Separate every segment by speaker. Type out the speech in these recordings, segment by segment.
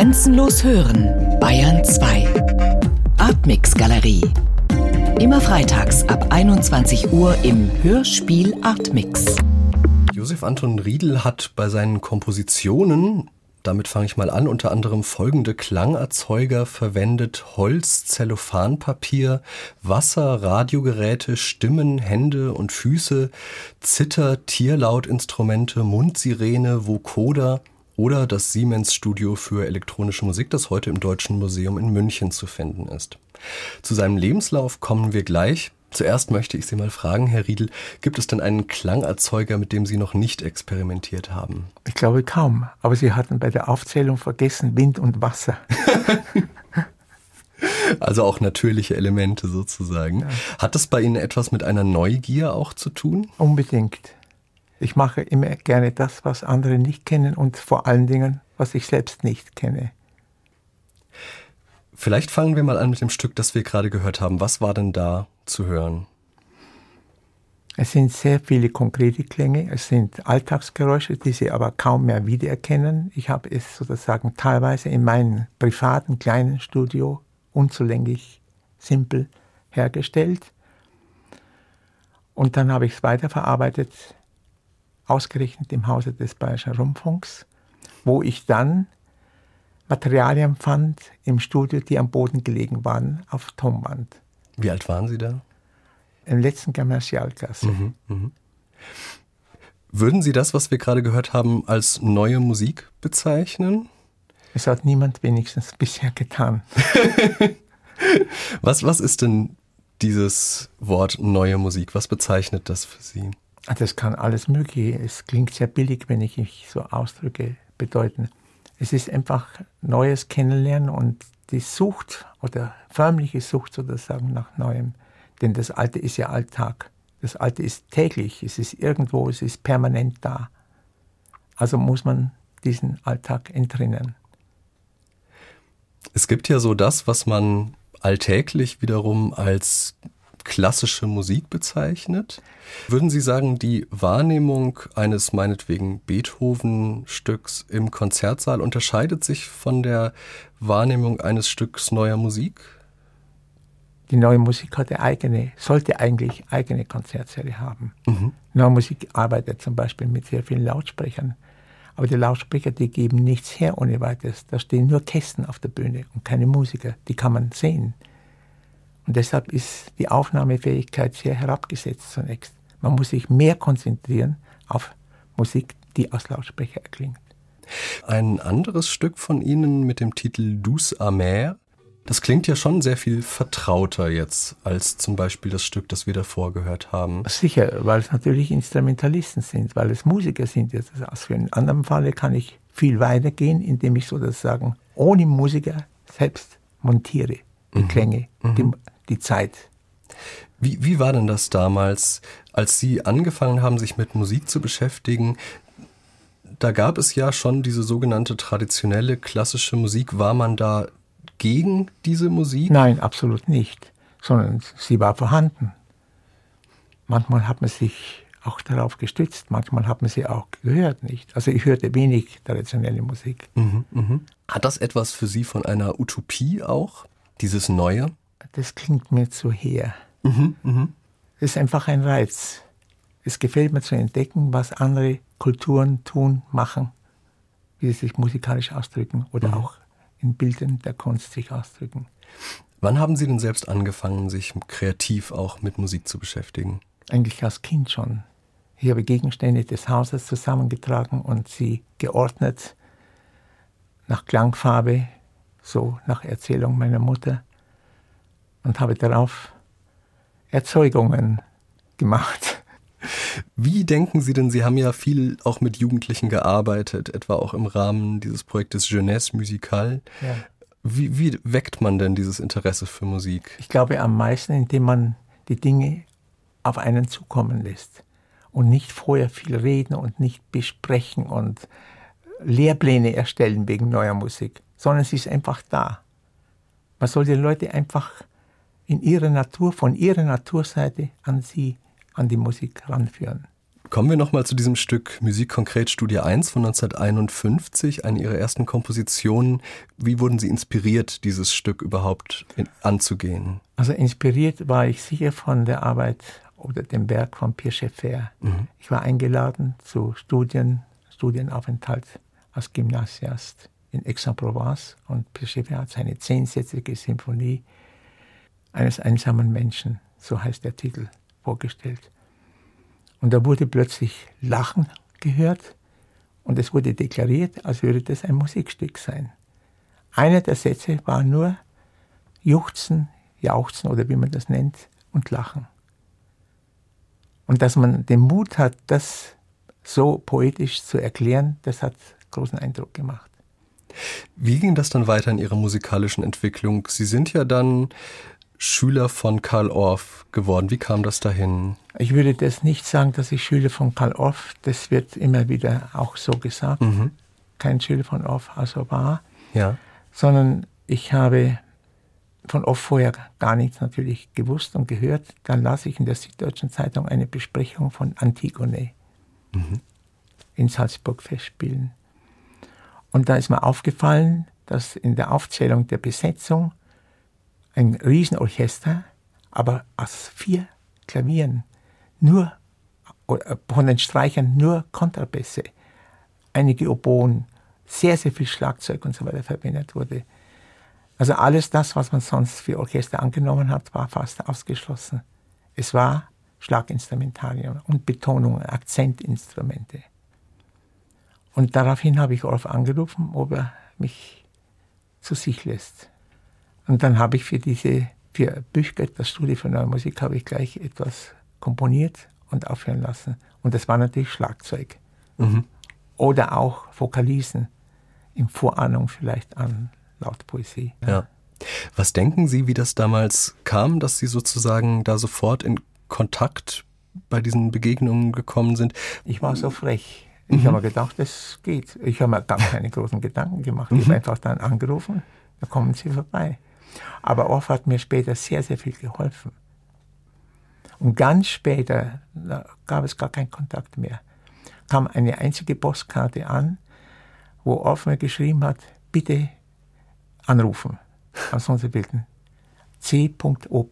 Speaker 1: Grenzenlos hören, Bayern 2. Artmix Galerie. Immer freitags ab 21 Uhr im Hörspiel Artmix.
Speaker 2: Josef Anton Riedel hat bei seinen Kompositionen damit fange ich mal an. Unter anderem folgende Klangerzeuger verwendet Holz, Zellophanpapier, Wasser, Radiogeräte, Stimmen, Hände und Füße, Zither, Tierlautinstrumente, Mundsirene, Vocoder oder das Siemens Studio für elektronische Musik, das heute im Deutschen Museum in München zu finden ist. Zu seinem Lebenslauf kommen wir gleich. Zuerst möchte ich Sie mal fragen, Herr Riedel, gibt es denn einen Klangerzeuger, mit dem Sie noch nicht experimentiert haben?
Speaker 3: Ich glaube kaum, aber Sie hatten bei der Aufzählung vergessen Wind und Wasser.
Speaker 2: also auch natürliche Elemente sozusagen. Ja. Hat das bei Ihnen etwas mit einer Neugier auch zu tun?
Speaker 3: Unbedingt. Ich mache immer gerne das, was andere nicht kennen und vor allen Dingen, was ich selbst nicht kenne.
Speaker 2: Vielleicht fangen wir mal an mit dem Stück, das wir gerade gehört haben. Was war denn da zu hören?
Speaker 3: Es sind sehr viele konkrete Klänge, es sind Alltagsgeräusche, die Sie aber kaum mehr wiedererkennen. Ich habe es sozusagen teilweise in meinem privaten kleinen Studio unzulänglich, simpel hergestellt. Und dann habe ich es weiterverarbeitet, ausgerechnet im Hause des Bayerischen Rundfunks, wo ich dann Materialien fand im Studio, die am Boden gelegen waren, auf Tonband.
Speaker 2: Wie alt waren Sie da?
Speaker 3: Im letzten Kommerzialklasse. Mhm, mh.
Speaker 2: Würden Sie das, was wir gerade gehört haben, als neue Musik bezeichnen?
Speaker 3: Es hat niemand wenigstens bisher getan.
Speaker 2: was, was ist denn dieses Wort neue Musik? Was bezeichnet das für Sie?
Speaker 3: Das kann alles Mögliche. Es klingt sehr billig, wenn ich mich so ausdrücke, bedeuten es ist einfach Neues kennenlernen und die Sucht oder förmliche Sucht sozusagen nach Neuem. Denn das Alte ist ja Alltag. Das Alte ist täglich, es ist irgendwo, es ist permanent da. Also muss man diesen Alltag entrinnen.
Speaker 2: Es gibt ja so das, was man alltäglich wiederum als klassische Musik bezeichnet. Würden Sie sagen, die Wahrnehmung eines meinetwegen Beethoven-Stücks im Konzertsaal unterscheidet sich von der Wahrnehmung eines Stücks neuer Musik?
Speaker 3: Die neue Musik hat eigene, sollte eigentlich eigene Konzertsäle haben. Mhm. Neue Musik arbeitet zum Beispiel mit sehr vielen Lautsprechern. Aber die Lautsprecher, die geben nichts her ohne weiteres. Da stehen nur Kästen auf der Bühne und keine Musiker. Die kann man sehen. Und deshalb ist die Aufnahmefähigkeit sehr herabgesetzt zunächst. Man muss sich mehr konzentrieren auf Musik, die aus Lautsprecher erklingt.
Speaker 2: Ein anderes Stück von Ihnen mit dem Titel Douce Amer, das klingt ja schon sehr viel vertrauter jetzt als zum Beispiel das Stück, das wir davor gehört haben.
Speaker 3: Sicher, weil es natürlich Instrumentalisten sind, weil es Musiker sind, die das ausführen. In anderem Falle kann ich viel weiter gehen, indem ich sozusagen ohne Musiker selbst montiere die mhm. Klänge, mhm. die, die Zeit.
Speaker 2: Wie, wie war denn das damals, als Sie angefangen haben, sich mit Musik zu beschäftigen? Da gab es ja schon diese sogenannte traditionelle klassische Musik. War man da gegen diese Musik?
Speaker 3: Nein, absolut nicht, sondern sie war vorhanden. Manchmal hat man sich auch darauf gestützt, manchmal hat man sie auch gehört nicht. Also ich hörte wenig traditionelle Musik. Mhm,
Speaker 2: mh. Hat das etwas für Sie von einer Utopie auch? dieses Neue?
Speaker 3: Das klingt mir zu her. Mhm, mh. Es ist einfach ein Reiz. Es gefällt mir zu entdecken, was andere Kulturen tun, machen, wie sie sich musikalisch ausdrücken oder mhm. auch in Bildern der Kunst sich ausdrücken.
Speaker 2: Wann haben Sie denn selbst angefangen, sich kreativ auch mit Musik zu beschäftigen?
Speaker 3: Eigentlich als Kind schon. Ich habe Gegenstände des Hauses zusammengetragen und sie geordnet nach Klangfarbe, so nach Erzählung meiner Mutter, und habe darauf Erzeugungen gemacht.
Speaker 2: Wie denken Sie denn, Sie haben ja viel auch mit Jugendlichen gearbeitet, etwa auch im Rahmen dieses Projektes Jeunesse Musicale. Ja. Wie, wie weckt man denn dieses Interesse für Musik?
Speaker 3: Ich glaube am meisten, indem man die Dinge auf einen zukommen lässt und nicht vorher viel reden und nicht besprechen und Lehrpläne erstellen wegen neuer Musik sondern sie ist einfach da. Man soll die Leute einfach in ihrer Natur, von ihrer Naturseite an sie, an die Musik ranführen.
Speaker 2: Kommen wir nochmal zu diesem Stück Musik konkret Studie 1 von 1951, eine Ihrer ersten Kompositionen. Wie wurden Sie inspiriert, dieses Stück überhaupt anzugehen?
Speaker 3: Also inspiriert war ich sicher von der Arbeit oder dem Werk von Pierre Schaeffer. Mhm. Ich war eingeladen zu Studien, Studienaufenthalt als Gymnasiast in Aix-en-Provence und Pierre Schaeffer hat seine zehnsätzige Symphonie eines einsamen Menschen, so heißt der Titel, vorgestellt. Und da wurde plötzlich Lachen gehört und es wurde deklariert, als würde das ein Musikstück sein. Einer der Sätze war nur Juchzen, Jauchzen oder wie man das nennt und Lachen. Und dass man den Mut hat, das so poetisch zu erklären, das hat großen Eindruck gemacht.
Speaker 2: Wie ging das dann weiter in Ihrer musikalischen Entwicklung? Sie sind ja dann Schüler von Karl Orff geworden. Wie kam das dahin?
Speaker 3: Ich würde das nicht sagen, dass ich Schüler von Karl Orff, das wird immer wieder auch so gesagt, mhm. kein Schüler von Orff also war, ja. sondern ich habe von Orff vorher gar nichts natürlich gewusst und gehört. Dann las ich in der Süddeutschen Zeitung eine Besprechung von Antigone mhm. in Salzburg Festspielen. Und da ist mir aufgefallen, dass in der Aufzählung der Besetzung ein Riesenorchester, aber aus vier Klavieren, nur äh, von den Streichern nur Kontrabässe, einige Oboen, sehr, sehr viel Schlagzeug und so weiter verwendet wurde. Also alles das, was man sonst für Orchester angenommen hat, war fast ausgeschlossen. Es war Schlaginstrumentarium und Betonung, Akzentinstrumente. Und daraufhin habe ich Orff angerufen, ob er mich zu sich lässt. Und dann habe ich für diese, für Büchgeld, das Studio für Neue Musik, habe ich gleich etwas komponiert und aufhören lassen. Und das war natürlich Schlagzeug. Mhm. Oder auch Vokalisen in Vorahnung vielleicht an Lautpoesie.
Speaker 2: Ja. Was denken Sie, wie das damals kam, dass Sie sozusagen da sofort in Kontakt bei diesen Begegnungen gekommen sind?
Speaker 3: Ich war so frech. Ich mhm. habe mir gedacht, das geht. Ich habe mir gar keine großen Gedanken gemacht. Ich mhm. habe einfach dann angerufen, da kommen Sie vorbei. Aber Orff hat mir später sehr, sehr viel geholfen. Und ganz später, gab es gar keinen Kontakt mehr, kam eine einzige Postkarte an, wo Orff mir geschrieben hat, bitte anrufen, ansonsten bilden. C.O.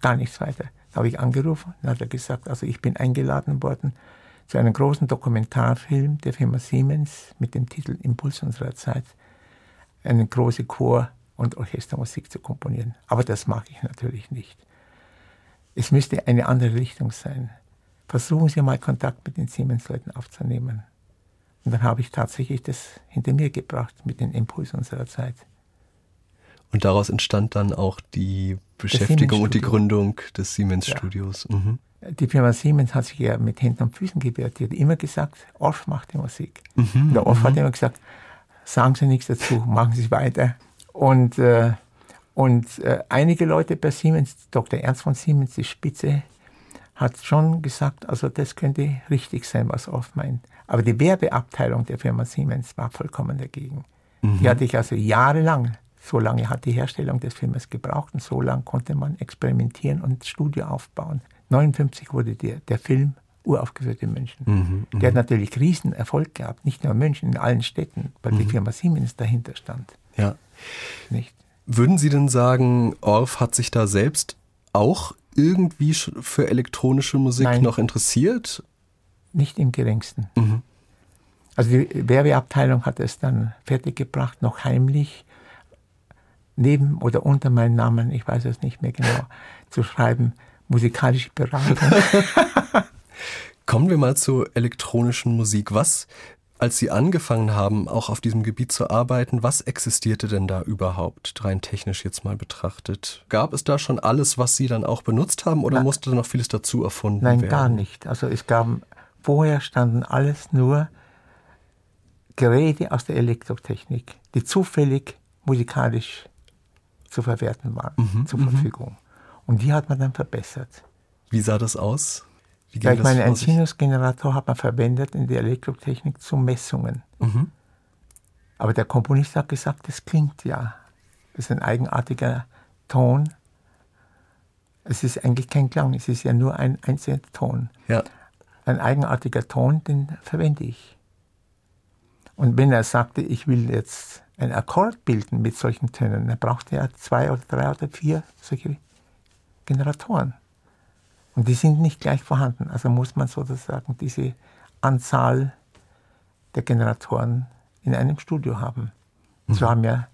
Speaker 3: Gar nichts weiter. Da habe ich angerufen, dann hat er gesagt, also ich bin eingeladen worden zu einem großen Dokumentarfilm der Firma Siemens mit dem Titel Impuls unserer Zeit. Eine große Chor und Orchestermusik zu komponieren. Aber das mag ich natürlich nicht. Es müsste eine andere Richtung sein. Versuchen Sie mal Kontakt mit den Siemens-Leuten aufzunehmen. Und dann habe ich tatsächlich das hinter mir gebracht mit den Impulsen unserer Zeit.
Speaker 2: Und daraus entstand dann auch die Beschäftigung und die Gründung des Siemens-Studios. Ja. Mhm.
Speaker 3: Die Firma Siemens hat sich ja mit Händen und Füßen gewehrt. Die hat immer gesagt, Orff macht die Musik. Mhm, der Orff hat mhm. immer gesagt, sagen Sie nichts dazu, machen Sie es weiter. Und, äh, und äh, einige Leute bei Siemens, Dr. Ernst von Siemens, die Spitze, hat schon gesagt, also das könnte richtig sein, was Orff meint. Aber die Werbeabteilung der Firma Siemens war vollkommen dagegen. Mhm. Die hatte ich also jahrelang, so lange hat die Herstellung des Filmes gebraucht und so lange konnte man experimentieren und Studio aufbauen. 1959 wurde der, der Film uraufgeführt in München. Mhm, mhm, der hat natürlich riesen Erfolg gehabt, nicht nur in München, in allen Städten, weil mhm. die Firma Siemens dahinter stand.
Speaker 2: Ja. Nicht? Würden Sie denn sagen, Orff hat sich da selbst auch irgendwie für elektronische Musik Nein. noch interessiert?
Speaker 3: Nicht im geringsten. Mhm. Also die Werbeabteilung hat es dann fertiggebracht, noch heimlich neben oder unter meinem Namen, ich weiß es nicht mehr genau, zu schreiben, musikalische Beratung.
Speaker 2: Kommen wir mal zur elektronischen Musik. Was als Sie angefangen haben, auch auf diesem Gebiet zu arbeiten, was existierte denn da überhaupt, rein technisch jetzt mal betrachtet? Gab es da schon alles, was Sie dann auch benutzt haben oder Nein. musste noch vieles dazu erfunden
Speaker 3: Nein,
Speaker 2: werden?
Speaker 3: Nein, gar nicht. Also es gab, vorher standen alles nur Geräte aus der Elektrotechnik, die zufällig musikalisch zu verwerten waren, mhm, zur mhm. Verfügung. Und die hat man dann verbessert.
Speaker 2: Wie sah das aus?
Speaker 3: Ja, ich meine, einen Sinusgenerator hat man verwendet in der Elektrotechnik zu Messungen. Mhm. Aber der Komponist hat gesagt, das klingt ja. Das ist ein eigenartiger Ton. Es ist eigentlich kein Klang, es ist ja nur ein einzelner Ton. Ja. ein eigenartiger Ton, den verwende ich. Und wenn er sagte, ich will jetzt einen Akkord bilden mit solchen Tönen, dann brauchte er zwei oder drei oder vier solche Generatoren. Und die sind nicht gleich vorhanden. Also muss man sozusagen diese Anzahl der Generatoren in einem Studio haben. Mhm. So haben wir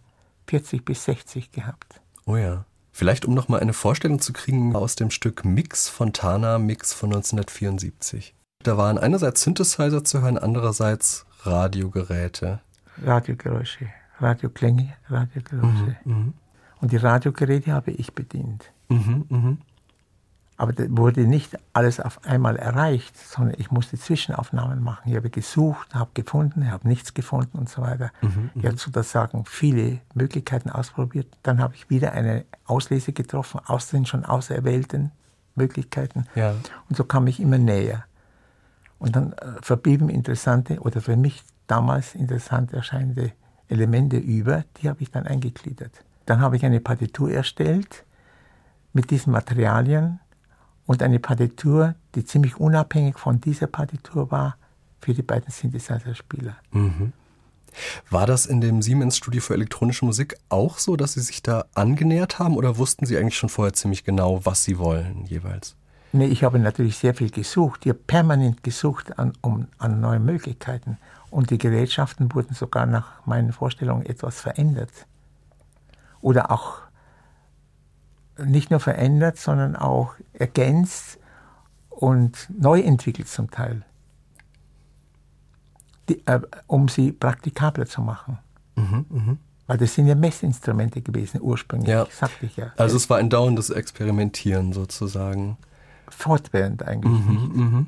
Speaker 3: 40 bis 60 gehabt.
Speaker 2: Oh ja. Vielleicht um nochmal eine Vorstellung zu kriegen aus dem Stück Mix Fontana Mix von 1974. Da waren einerseits Synthesizer zu hören, andererseits Radiogeräte.
Speaker 3: Radiogeräusche, Radioklänge, Radiogeräusche. Mhm, mhm. Und die Radiogeräte habe ich bedient. Mhm, mh. Aber da wurde nicht alles auf einmal erreicht, sondern ich musste Zwischenaufnahmen machen. Ich habe gesucht, habe gefunden, habe nichts gefunden und so weiter. Mhm, mhm, ich habe sozusagen viele Möglichkeiten ausprobiert. Dann habe ich wieder eine Auslese getroffen aus den schon auserwählten Möglichkeiten. Ja. Und so kam ich immer näher. Und dann äh, verblieben interessante oder für mich damals interessant erscheinende Elemente über, die habe ich dann eingegliedert. Dann habe ich eine Partitur erstellt mit diesen Materialien und eine Partitur, die ziemlich unabhängig von dieser Partitur war, für die beiden Synthesizer-Spieler. Mhm.
Speaker 2: War das in dem Siemens-Studio für elektronische Musik auch so, dass Sie sich da angenähert haben oder wussten Sie eigentlich schon vorher ziemlich genau, was Sie wollen jeweils?
Speaker 3: Nee, ich habe natürlich sehr viel gesucht. Ich habe permanent gesucht an, um, an neuen Möglichkeiten. Und die Gerätschaften wurden sogar nach meinen Vorstellungen etwas verändert. Oder auch nicht nur verändert, sondern auch ergänzt und neu entwickelt zum Teil, die, äh, um sie praktikabler zu machen. Mhm, mh. Weil das sind ja Messinstrumente gewesen ursprünglich, ja. sagte ich ja.
Speaker 2: Also es war ein dauerndes Experimentieren sozusagen.
Speaker 3: Fortwährend eigentlich. Mhm,
Speaker 2: mh.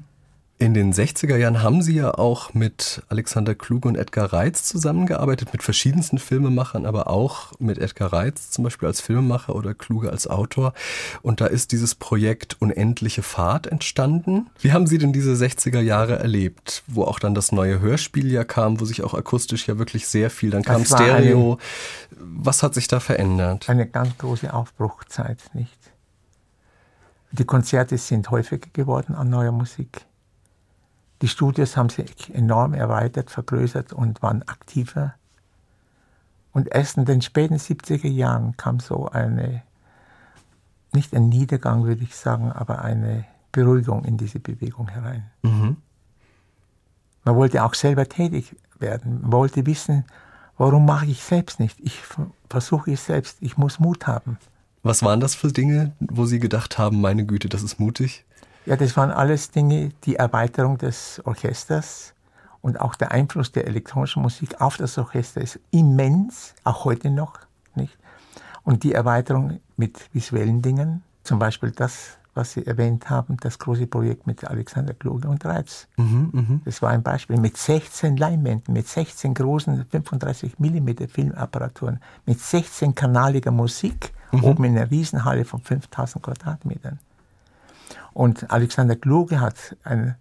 Speaker 2: In den 60er Jahren haben Sie ja auch mit Alexander Kluge und Edgar Reitz zusammengearbeitet, mit verschiedensten Filmemachern, aber auch mit Edgar Reitz zum Beispiel als Filmemacher oder Kluge als Autor. Und da ist dieses Projekt Unendliche Fahrt entstanden. Wie haben Sie denn diese 60er Jahre erlebt, wo auch dann das neue Hörspiel ja kam, wo sich auch akustisch ja wirklich sehr viel, dann kam Stereo. Eine, Was hat sich da verändert?
Speaker 3: Eine ganz große Aufbruchzeit, nicht? Die Konzerte sind häufiger geworden an neuer Musik. Die Studios haben sich enorm erweitert, vergrößert und waren aktiver. Und erst in den späten 70er Jahren kam so eine, nicht ein Niedergang, würde ich sagen, aber eine Beruhigung in diese Bewegung herein. Mhm. Man wollte auch selber tätig werden. Man wollte wissen, warum mache ich selbst nicht? Ich versuche es selbst. Ich muss Mut haben.
Speaker 2: Was waren das für Dinge, wo Sie gedacht haben, meine Güte, das ist mutig?
Speaker 3: Ja, das waren alles Dinge, die Erweiterung des Orchesters und auch der Einfluss der elektronischen Musik auf das Orchester ist immens, auch heute noch, nicht? Und die Erweiterung mit visuellen Dingen, zum Beispiel das, was Sie erwähnt haben, das große Projekt mit Alexander Kluge und Reitz. Mhm, mh. Das war ein Beispiel mit 16 Leinwänden, mit 16 großen 35 mm Filmapparaturen, mit 16 kanaliger Musik, mhm. oben in einer Riesenhalle von 5000 Quadratmetern. Und Alexander Kluge hat eine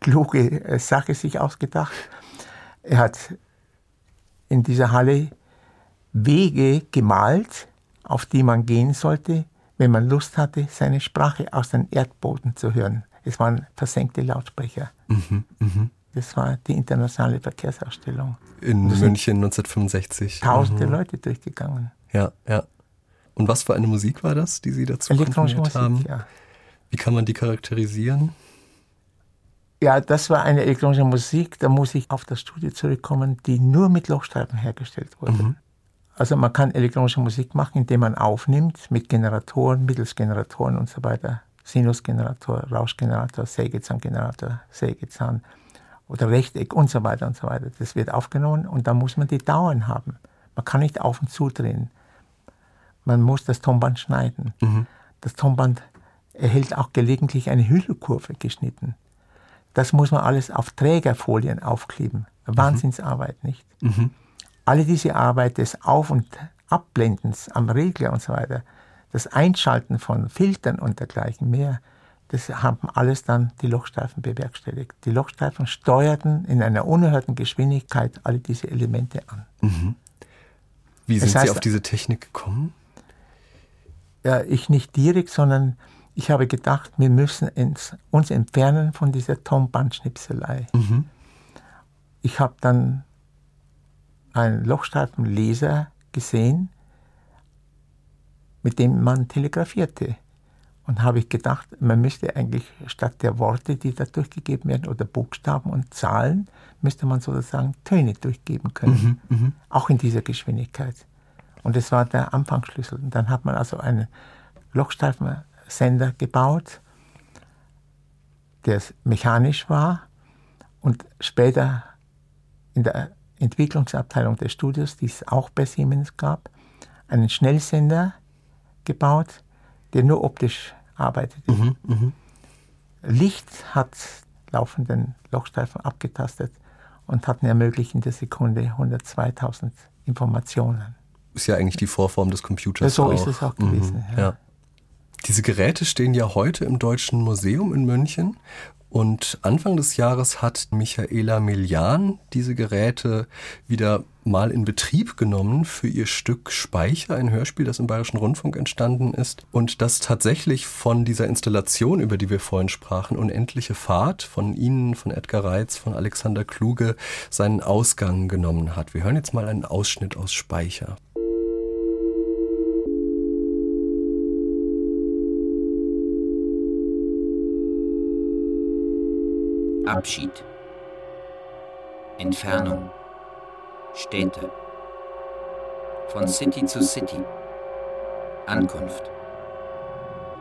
Speaker 3: kluge äh, Sache sich ausgedacht. Er hat in dieser Halle Wege gemalt, auf die man gehen sollte, wenn man Lust hatte, seine Sprache aus dem Erdboden zu hören. Es waren versenkte Lautsprecher. Mhm, mh. Das war die internationale Verkehrsausstellung.
Speaker 2: In München 1965.
Speaker 3: Tausende mhm. Leute durchgegangen.
Speaker 2: Ja, ja. Und was für eine Musik war das, die Sie dazu
Speaker 3: Musik, haben?
Speaker 2: Ja. Wie kann man die charakterisieren?
Speaker 3: Ja, das war eine elektronische Musik, da muss ich auf das Studio zurückkommen, die nur mit Lochstreifen hergestellt wurde. Mhm. Also man kann elektronische Musik machen, indem man aufnimmt mit Generatoren, mittels Generatoren und so weiter. Sinusgenerator, Rauschgenerator, Sägezahngenerator, Sägezahn oder Rechteck und so weiter und so weiter. Das wird aufgenommen und da muss man die Dauern haben. Man kann nicht auf und zu drehen. Man muss das Tonband schneiden. Mhm. Das Tonband erhält auch gelegentlich eine Hüllkurve geschnitten. Das muss man alles auf Trägerfolien aufkleben. Wahnsinnsarbeit, nicht? Mhm. Alle diese Arbeit des Auf- und Abblendens am Regler und so weiter, das Einschalten von Filtern und dergleichen mehr, das haben alles dann die Lochstreifen bewerkstelligt. Die Lochstreifen steuerten in einer unerhörten Geschwindigkeit alle diese Elemente an. Mhm.
Speaker 2: Wie sind das heißt, Sie auf diese Technik gekommen?
Speaker 3: Ja, ich nicht direkt, sondern ich habe gedacht, wir müssen uns, entfernen von dieser Tonbandschnipselei. Mhm. Ich habe dann einen Lochstreifenleser gesehen, mit dem man telegrafierte. Und habe ich gedacht, man müsste eigentlich statt der Worte, die da durchgegeben werden, oder Buchstaben und Zahlen, müsste man sozusagen Töne durchgeben können. Mhm, mh. Auch in dieser Geschwindigkeit. Und das war der Anfangsschlüssel. Und dann hat man also einen Lochstreifensender gebaut, der mechanisch war und später in der Entwicklungsabteilung des Studios, die es auch bei Siemens gab, einen Schnellsender gebaut, der nur optisch arbeitete. Mhm, mh. Licht hat laufenden Lochstreifen abgetastet und hat mir ermöglicht in der Sekunde 102.000 Informationen.
Speaker 2: Ist ja eigentlich die Vorform des Computers.
Speaker 3: Ja, so auch. ist es auch gewesen.
Speaker 2: Mhm, ja. ja. Diese Geräte stehen ja heute im Deutschen Museum in München und Anfang des Jahres hat Michaela Milian diese Geräte wieder mal in Betrieb genommen für ihr Stück Speicher, ein Hörspiel, das im Bayerischen Rundfunk entstanden ist und das tatsächlich von dieser Installation, über die wir vorhin sprachen, Unendliche Fahrt von Ihnen, von Edgar Reitz, von Alexander Kluge, seinen Ausgang genommen hat. Wir hören jetzt mal einen Ausschnitt aus Speicher.
Speaker 4: Abschied. Entfernung. Städte. Von City zu City. Ankunft.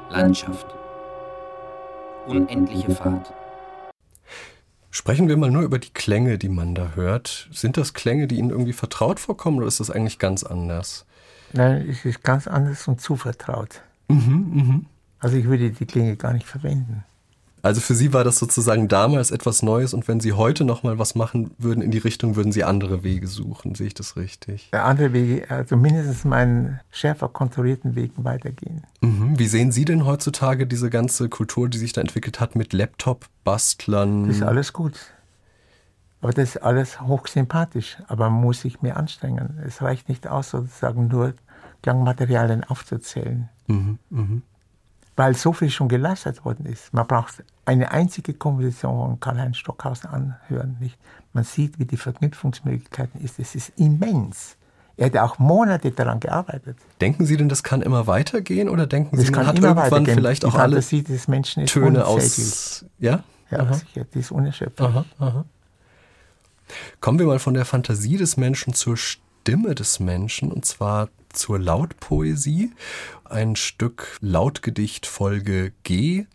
Speaker 4: Landschaft. Unendliche Fahrt.
Speaker 2: Sprechen wir mal nur über die Klänge, die man da hört. Sind das Klänge, die Ihnen irgendwie vertraut vorkommen oder ist das eigentlich ganz anders?
Speaker 3: Nein, es ist ganz anders und zuvertraut. Mhm, mh. Also ich würde die Klänge gar nicht verwenden.
Speaker 2: Also für Sie war das sozusagen damals etwas Neues und wenn Sie heute noch mal was machen würden in die Richtung, würden Sie andere Wege suchen. Sehe ich das richtig?
Speaker 3: Ja, andere Wege, also mindestens meinen schärfer kontrollierten Wegen weitergehen.
Speaker 2: Mhm. Wie sehen Sie denn heutzutage diese ganze Kultur, die sich da entwickelt hat mit Laptop-Bastlern?
Speaker 3: Das ist alles gut. Aber das ist alles hochsympathisch. Aber man muss sich mehr anstrengen. Es reicht nicht aus, sozusagen nur Klangmaterialien aufzuzählen. Mhm, mh weil so viel schon geleistet worden ist. Man braucht eine einzige Komposition von Karl-Heinz Stockhausen anhören. Nicht? Man sieht, wie die Verknüpfungsmöglichkeiten ist. Es ist immens. Er hat auch Monate daran gearbeitet.
Speaker 2: Denken Sie denn, das kann immer weitergehen oder denken das Sie, man hat irgendwann vielleicht auch alle
Speaker 3: des Menschen ist
Speaker 2: Töne aus? Ja,
Speaker 3: ja aha. sicher. Die ist unerschöpflich. Aha, aha.
Speaker 2: Kommen wir mal von der Fantasie des Menschen zur Stimme des Menschen und zwar zur Lautpoesie. Ein Stück Lautgedicht Folge G,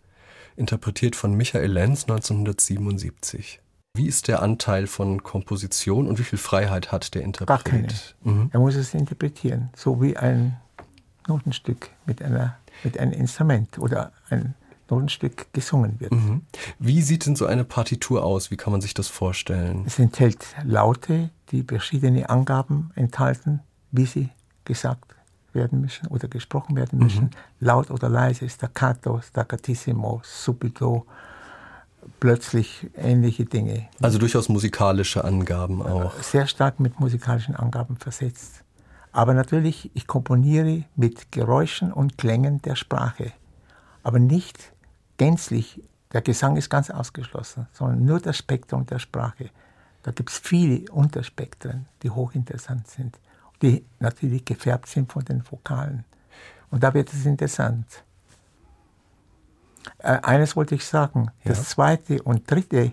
Speaker 2: interpretiert von Michael Lenz 1977. Wie ist der Anteil von Komposition und wie viel Freiheit hat der Interpret?
Speaker 3: Gar keine. Mhm. Er muss es interpretieren, so wie ein Notenstück mit, einer, mit einem Instrument oder ein Notenstück gesungen wird. Mhm.
Speaker 2: Wie sieht denn so eine Partitur aus? Wie kann man sich das vorstellen?
Speaker 3: Es enthält Laute, die verschiedene Angaben enthalten, wie sie gesagt werden müssen oder gesprochen werden müssen, mhm. laut oder leise, staccato, staccatissimo, subito, plötzlich ähnliche Dinge.
Speaker 2: Also durchaus musikalische Angaben auch.
Speaker 3: Sehr stark mit musikalischen Angaben versetzt. Aber natürlich, ich komponiere mit Geräuschen und Klängen der Sprache, aber nicht gänzlich, der Gesang ist ganz ausgeschlossen, sondern nur das Spektrum der Sprache. Da gibt es viele Unterspektren, die hochinteressant sind die natürlich gefärbt sind von den Vokalen. Und da wird es interessant. Äh, eines wollte ich sagen, ja. das zweite und dritte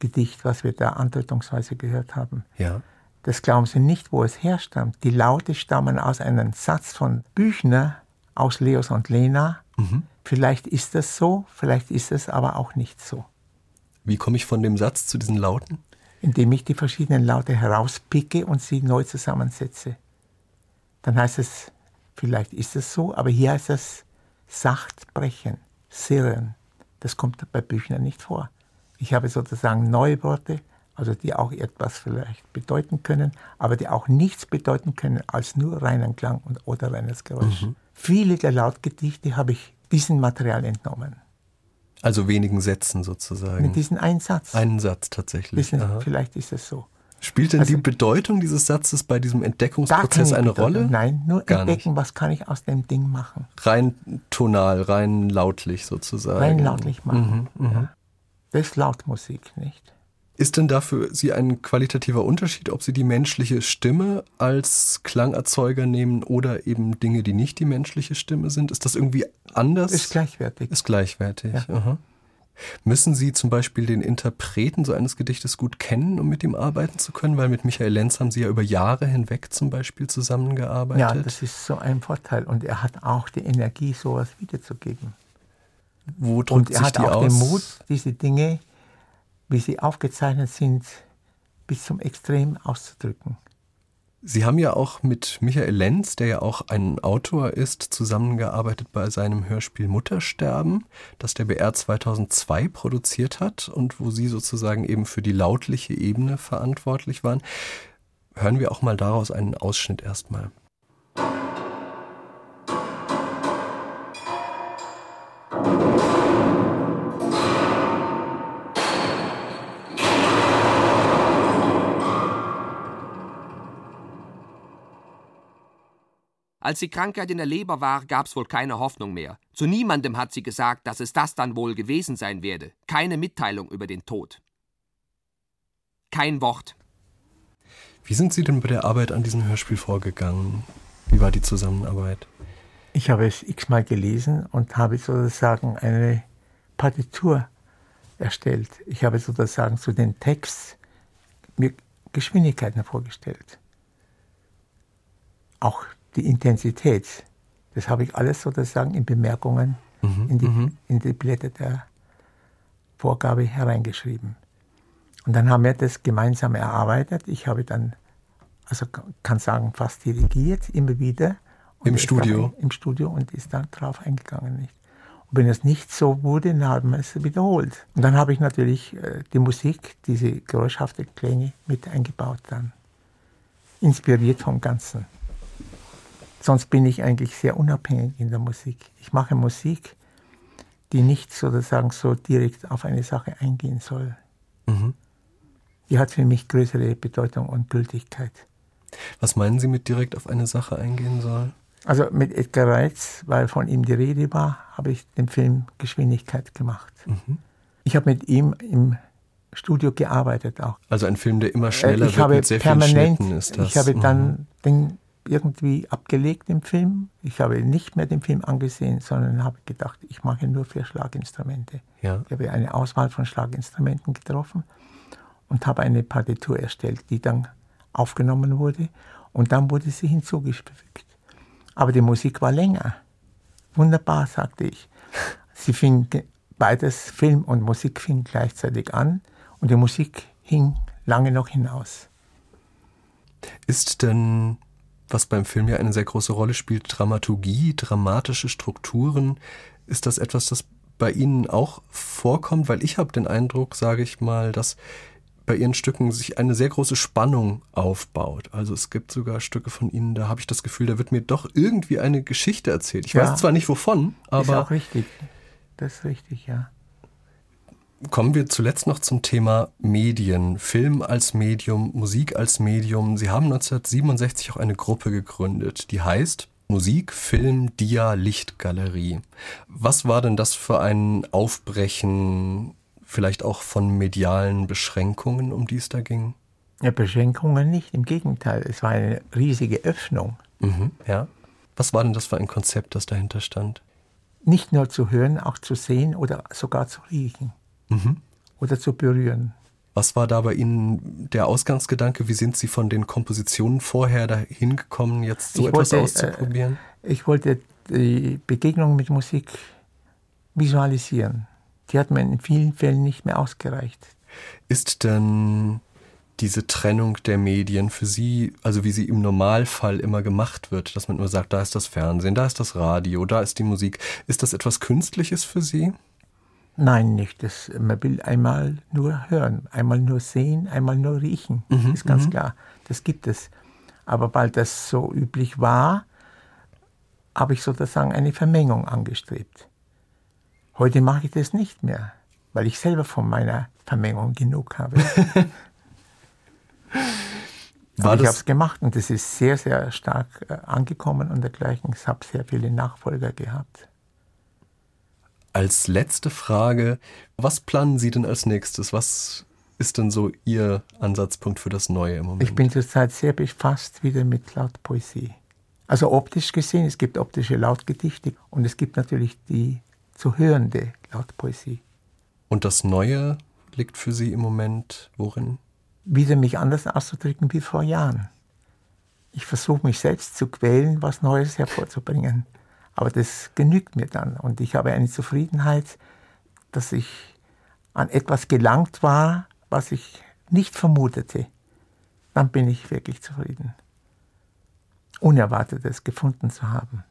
Speaker 3: Gedicht, was wir da andeutungsweise gehört haben, ja. das glauben Sie nicht, wo es herstammt. Die Laute stammen aus einem Satz von Büchner aus Leos und Lena. Mhm. Vielleicht ist das so, vielleicht ist es aber auch nicht so.
Speaker 2: Wie komme ich von dem Satz zu diesen Lauten?
Speaker 3: indem ich die verschiedenen Laute herauspicke und sie neu zusammensetze. Dann heißt es, vielleicht ist es so, aber hier heißt es sacht brechen, sirren. Das kommt bei Büchern nicht vor. Ich habe sozusagen neue Worte, also die auch etwas vielleicht bedeuten können, aber die auch nichts bedeuten können als nur reinen Klang und, oder reines Geräusch. Mhm. Viele der Lautgedichte habe ich diesem Material entnommen.
Speaker 2: Also wenigen Sätzen sozusagen.
Speaker 3: Mit diesem einen Satz.
Speaker 2: Einen Satz tatsächlich.
Speaker 3: Wissen, vielleicht ist es so.
Speaker 2: Spielt denn also, die Bedeutung dieses Satzes bei diesem Entdeckungsprozess eine
Speaker 3: Bedeutung.
Speaker 2: Rolle?
Speaker 3: Nein, nur Gar entdecken, nicht. was kann ich aus dem Ding machen.
Speaker 2: Rein tonal, rein lautlich sozusagen.
Speaker 3: Rein lautlich machen. Mhm, mhm. ja. Das ist Lautmusik, nicht?
Speaker 2: Ist denn da für Sie ein qualitativer Unterschied, ob Sie die menschliche Stimme als Klangerzeuger nehmen oder eben Dinge, die nicht die menschliche Stimme sind? Ist das irgendwie anders?
Speaker 3: Ist gleichwertig.
Speaker 2: Ist gleichwertig. Ja. Müssen Sie zum Beispiel den Interpreten so eines Gedichtes gut kennen, um mit ihm arbeiten zu können? Weil mit Michael Lenz haben Sie ja über Jahre hinweg zum Beispiel zusammengearbeitet.
Speaker 3: Ja, das ist so ein Vorteil. Und er hat auch die Energie, sowas wiederzugeben.
Speaker 2: Wo drückt
Speaker 3: Und er
Speaker 2: sich
Speaker 3: hat
Speaker 2: die
Speaker 3: auch
Speaker 2: aus?
Speaker 3: den Mut, diese Dinge wie sie aufgezeichnet sind, bis zum Extrem auszudrücken.
Speaker 2: Sie haben ja auch mit Michael Lenz, der ja auch ein Autor ist, zusammengearbeitet bei seinem Hörspiel Muttersterben, das der BR 2002 produziert hat und wo Sie sozusagen eben für die lautliche Ebene verantwortlich waren. Hören wir auch mal daraus einen Ausschnitt erstmal.
Speaker 5: Als die Krankheit in der Leber war, gab's wohl keine Hoffnung mehr. Zu niemandem hat sie gesagt, dass es das dann wohl gewesen sein werde. Keine Mitteilung über den Tod. Kein Wort.
Speaker 2: Wie sind Sie denn bei der Arbeit an diesem Hörspiel vorgegangen? Wie war die Zusammenarbeit?
Speaker 3: Ich habe es x-mal gelesen und habe sozusagen eine Partitur erstellt. Ich habe sozusagen zu den Text mir Geschwindigkeiten vorgestellt. Auch die Intensität. Das habe ich alles sozusagen in Bemerkungen mhm, in, die, mhm. in die Blätter der Vorgabe hereingeschrieben. Und dann haben wir das gemeinsam erarbeitet. Ich habe dann, also kann sagen, fast dirigiert, immer wieder.
Speaker 2: Im Studio?
Speaker 3: Dann, Im Studio und ist dann drauf eingegangen. Nicht? Und wenn es nicht so wurde, dann haben wir es wiederholt. Und dann habe ich natürlich äh, die Musik, diese geräuschhaften Klänge mit eingebaut dann. Inspiriert vom Ganzen. Sonst bin ich eigentlich sehr unabhängig in der Musik. Ich mache Musik, die nicht sozusagen so direkt auf eine Sache eingehen soll. Mhm. Die hat für mich größere Bedeutung und Gültigkeit.
Speaker 2: Was meinen Sie mit direkt auf eine Sache eingehen soll?
Speaker 3: Also mit Edgar Reitz, weil von ihm die Rede war, habe ich den Film Geschwindigkeit gemacht. Mhm. Ich habe mit ihm im Studio gearbeitet auch.
Speaker 2: Also ein Film, der immer schneller
Speaker 3: äh, ich
Speaker 2: wird
Speaker 3: habe
Speaker 2: mit sehr
Speaker 3: permanent,
Speaker 2: vielen Schnitten ist das.
Speaker 3: Ich habe
Speaker 2: mhm.
Speaker 3: dann den irgendwie abgelegt im Film. Ich habe nicht mehr den Film angesehen, sondern habe gedacht, ich mache nur für Schlaginstrumente.
Speaker 2: Ja.
Speaker 3: Ich habe eine Auswahl von Schlaginstrumenten getroffen und habe eine Partitur erstellt, die dann aufgenommen wurde und dann wurde sie hinzugefügt. Aber die Musik war länger. Wunderbar, sagte ich. Sie fing beides, Film und Musik fing gleichzeitig an und die Musik hing lange noch hinaus.
Speaker 2: Ist denn was beim Film ja eine sehr große Rolle spielt, Dramaturgie, dramatische Strukturen. Ist das etwas, das bei Ihnen auch vorkommt? Weil ich habe den Eindruck, sage ich mal, dass bei Ihren Stücken sich eine sehr große Spannung aufbaut. Also es gibt sogar Stücke von Ihnen, da habe ich das Gefühl, da wird mir doch irgendwie eine Geschichte erzählt. Ich ja, weiß zwar nicht wovon, aber. Ist
Speaker 3: auch richtig. Das ist richtig, ja.
Speaker 2: Kommen wir zuletzt noch zum Thema Medien. Film als Medium, Musik als Medium. Sie haben 1967 auch eine Gruppe gegründet, die heißt Musik, Film, Dia, Lichtgalerie. Was war denn das für ein Aufbrechen, vielleicht auch von medialen Beschränkungen, um die es da ging?
Speaker 3: Ja, Beschränkungen nicht, im Gegenteil. Es war eine riesige Öffnung.
Speaker 2: Mhm, ja. Was war denn das für ein Konzept, das dahinter stand?
Speaker 3: Nicht nur zu hören, auch zu sehen oder sogar zu riechen mhm. oder zu berühren.
Speaker 2: Was war da bei Ihnen der Ausgangsgedanke? Wie sind Sie von den Kompositionen vorher dahin gekommen, jetzt so ich etwas wollte, auszuprobieren?
Speaker 3: Äh, ich wollte die Begegnung mit Musik visualisieren. Die hat mir in vielen Fällen nicht mehr ausgereicht.
Speaker 2: Ist denn diese Trennung der Medien für Sie, also wie sie im Normalfall immer gemacht wird, dass man immer sagt, da ist das Fernsehen, da ist das Radio, da ist die Musik, ist das etwas Künstliches für Sie?
Speaker 3: Nein, nicht. Das, man will einmal nur hören, einmal nur sehen, einmal nur riechen. Mhm, ist ganz mhm. klar. Das gibt es. Aber weil das so üblich war, habe ich sozusagen eine Vermengung angestrebt. Heute mache ich das nicht mehr, weil ich selber von meiner Vermengung genug habe. Aber ich habe es gemacht und es ist sehr, sehr stark äh, angekommen und dergleichen. Ich habe sehr viele Nachfolger gehabt.
Speaker 2: Als letzte Frage, was planen Sie denn als nächstes? Was ist denn so Ihr Ansatzpunkt für das Neue im Moment?
Speaker 3: Ich bin zurzeit sehr befasst wieder mit Lautpoesie. Also optisch gesehen, es gibt optische Lautgedichte und es gibt natürlich die zu hörende Lautpoesie.
Speaker 2: Und das Neue liegt für Sie im Moment worin?
Speaker 3: Wieder mich anders auszudrücken wie vor Jahren. Ich versuche mich selbst zu quälen, was Neues hervorzubringen. Aber das genügt mir dann und ich habe eine Zufriedenheit, dass ich an etwas gelangt war, was ich nicht vermutete. Dann bin ich wirklich zufrieden. Unerwartetes gefunden zu haben.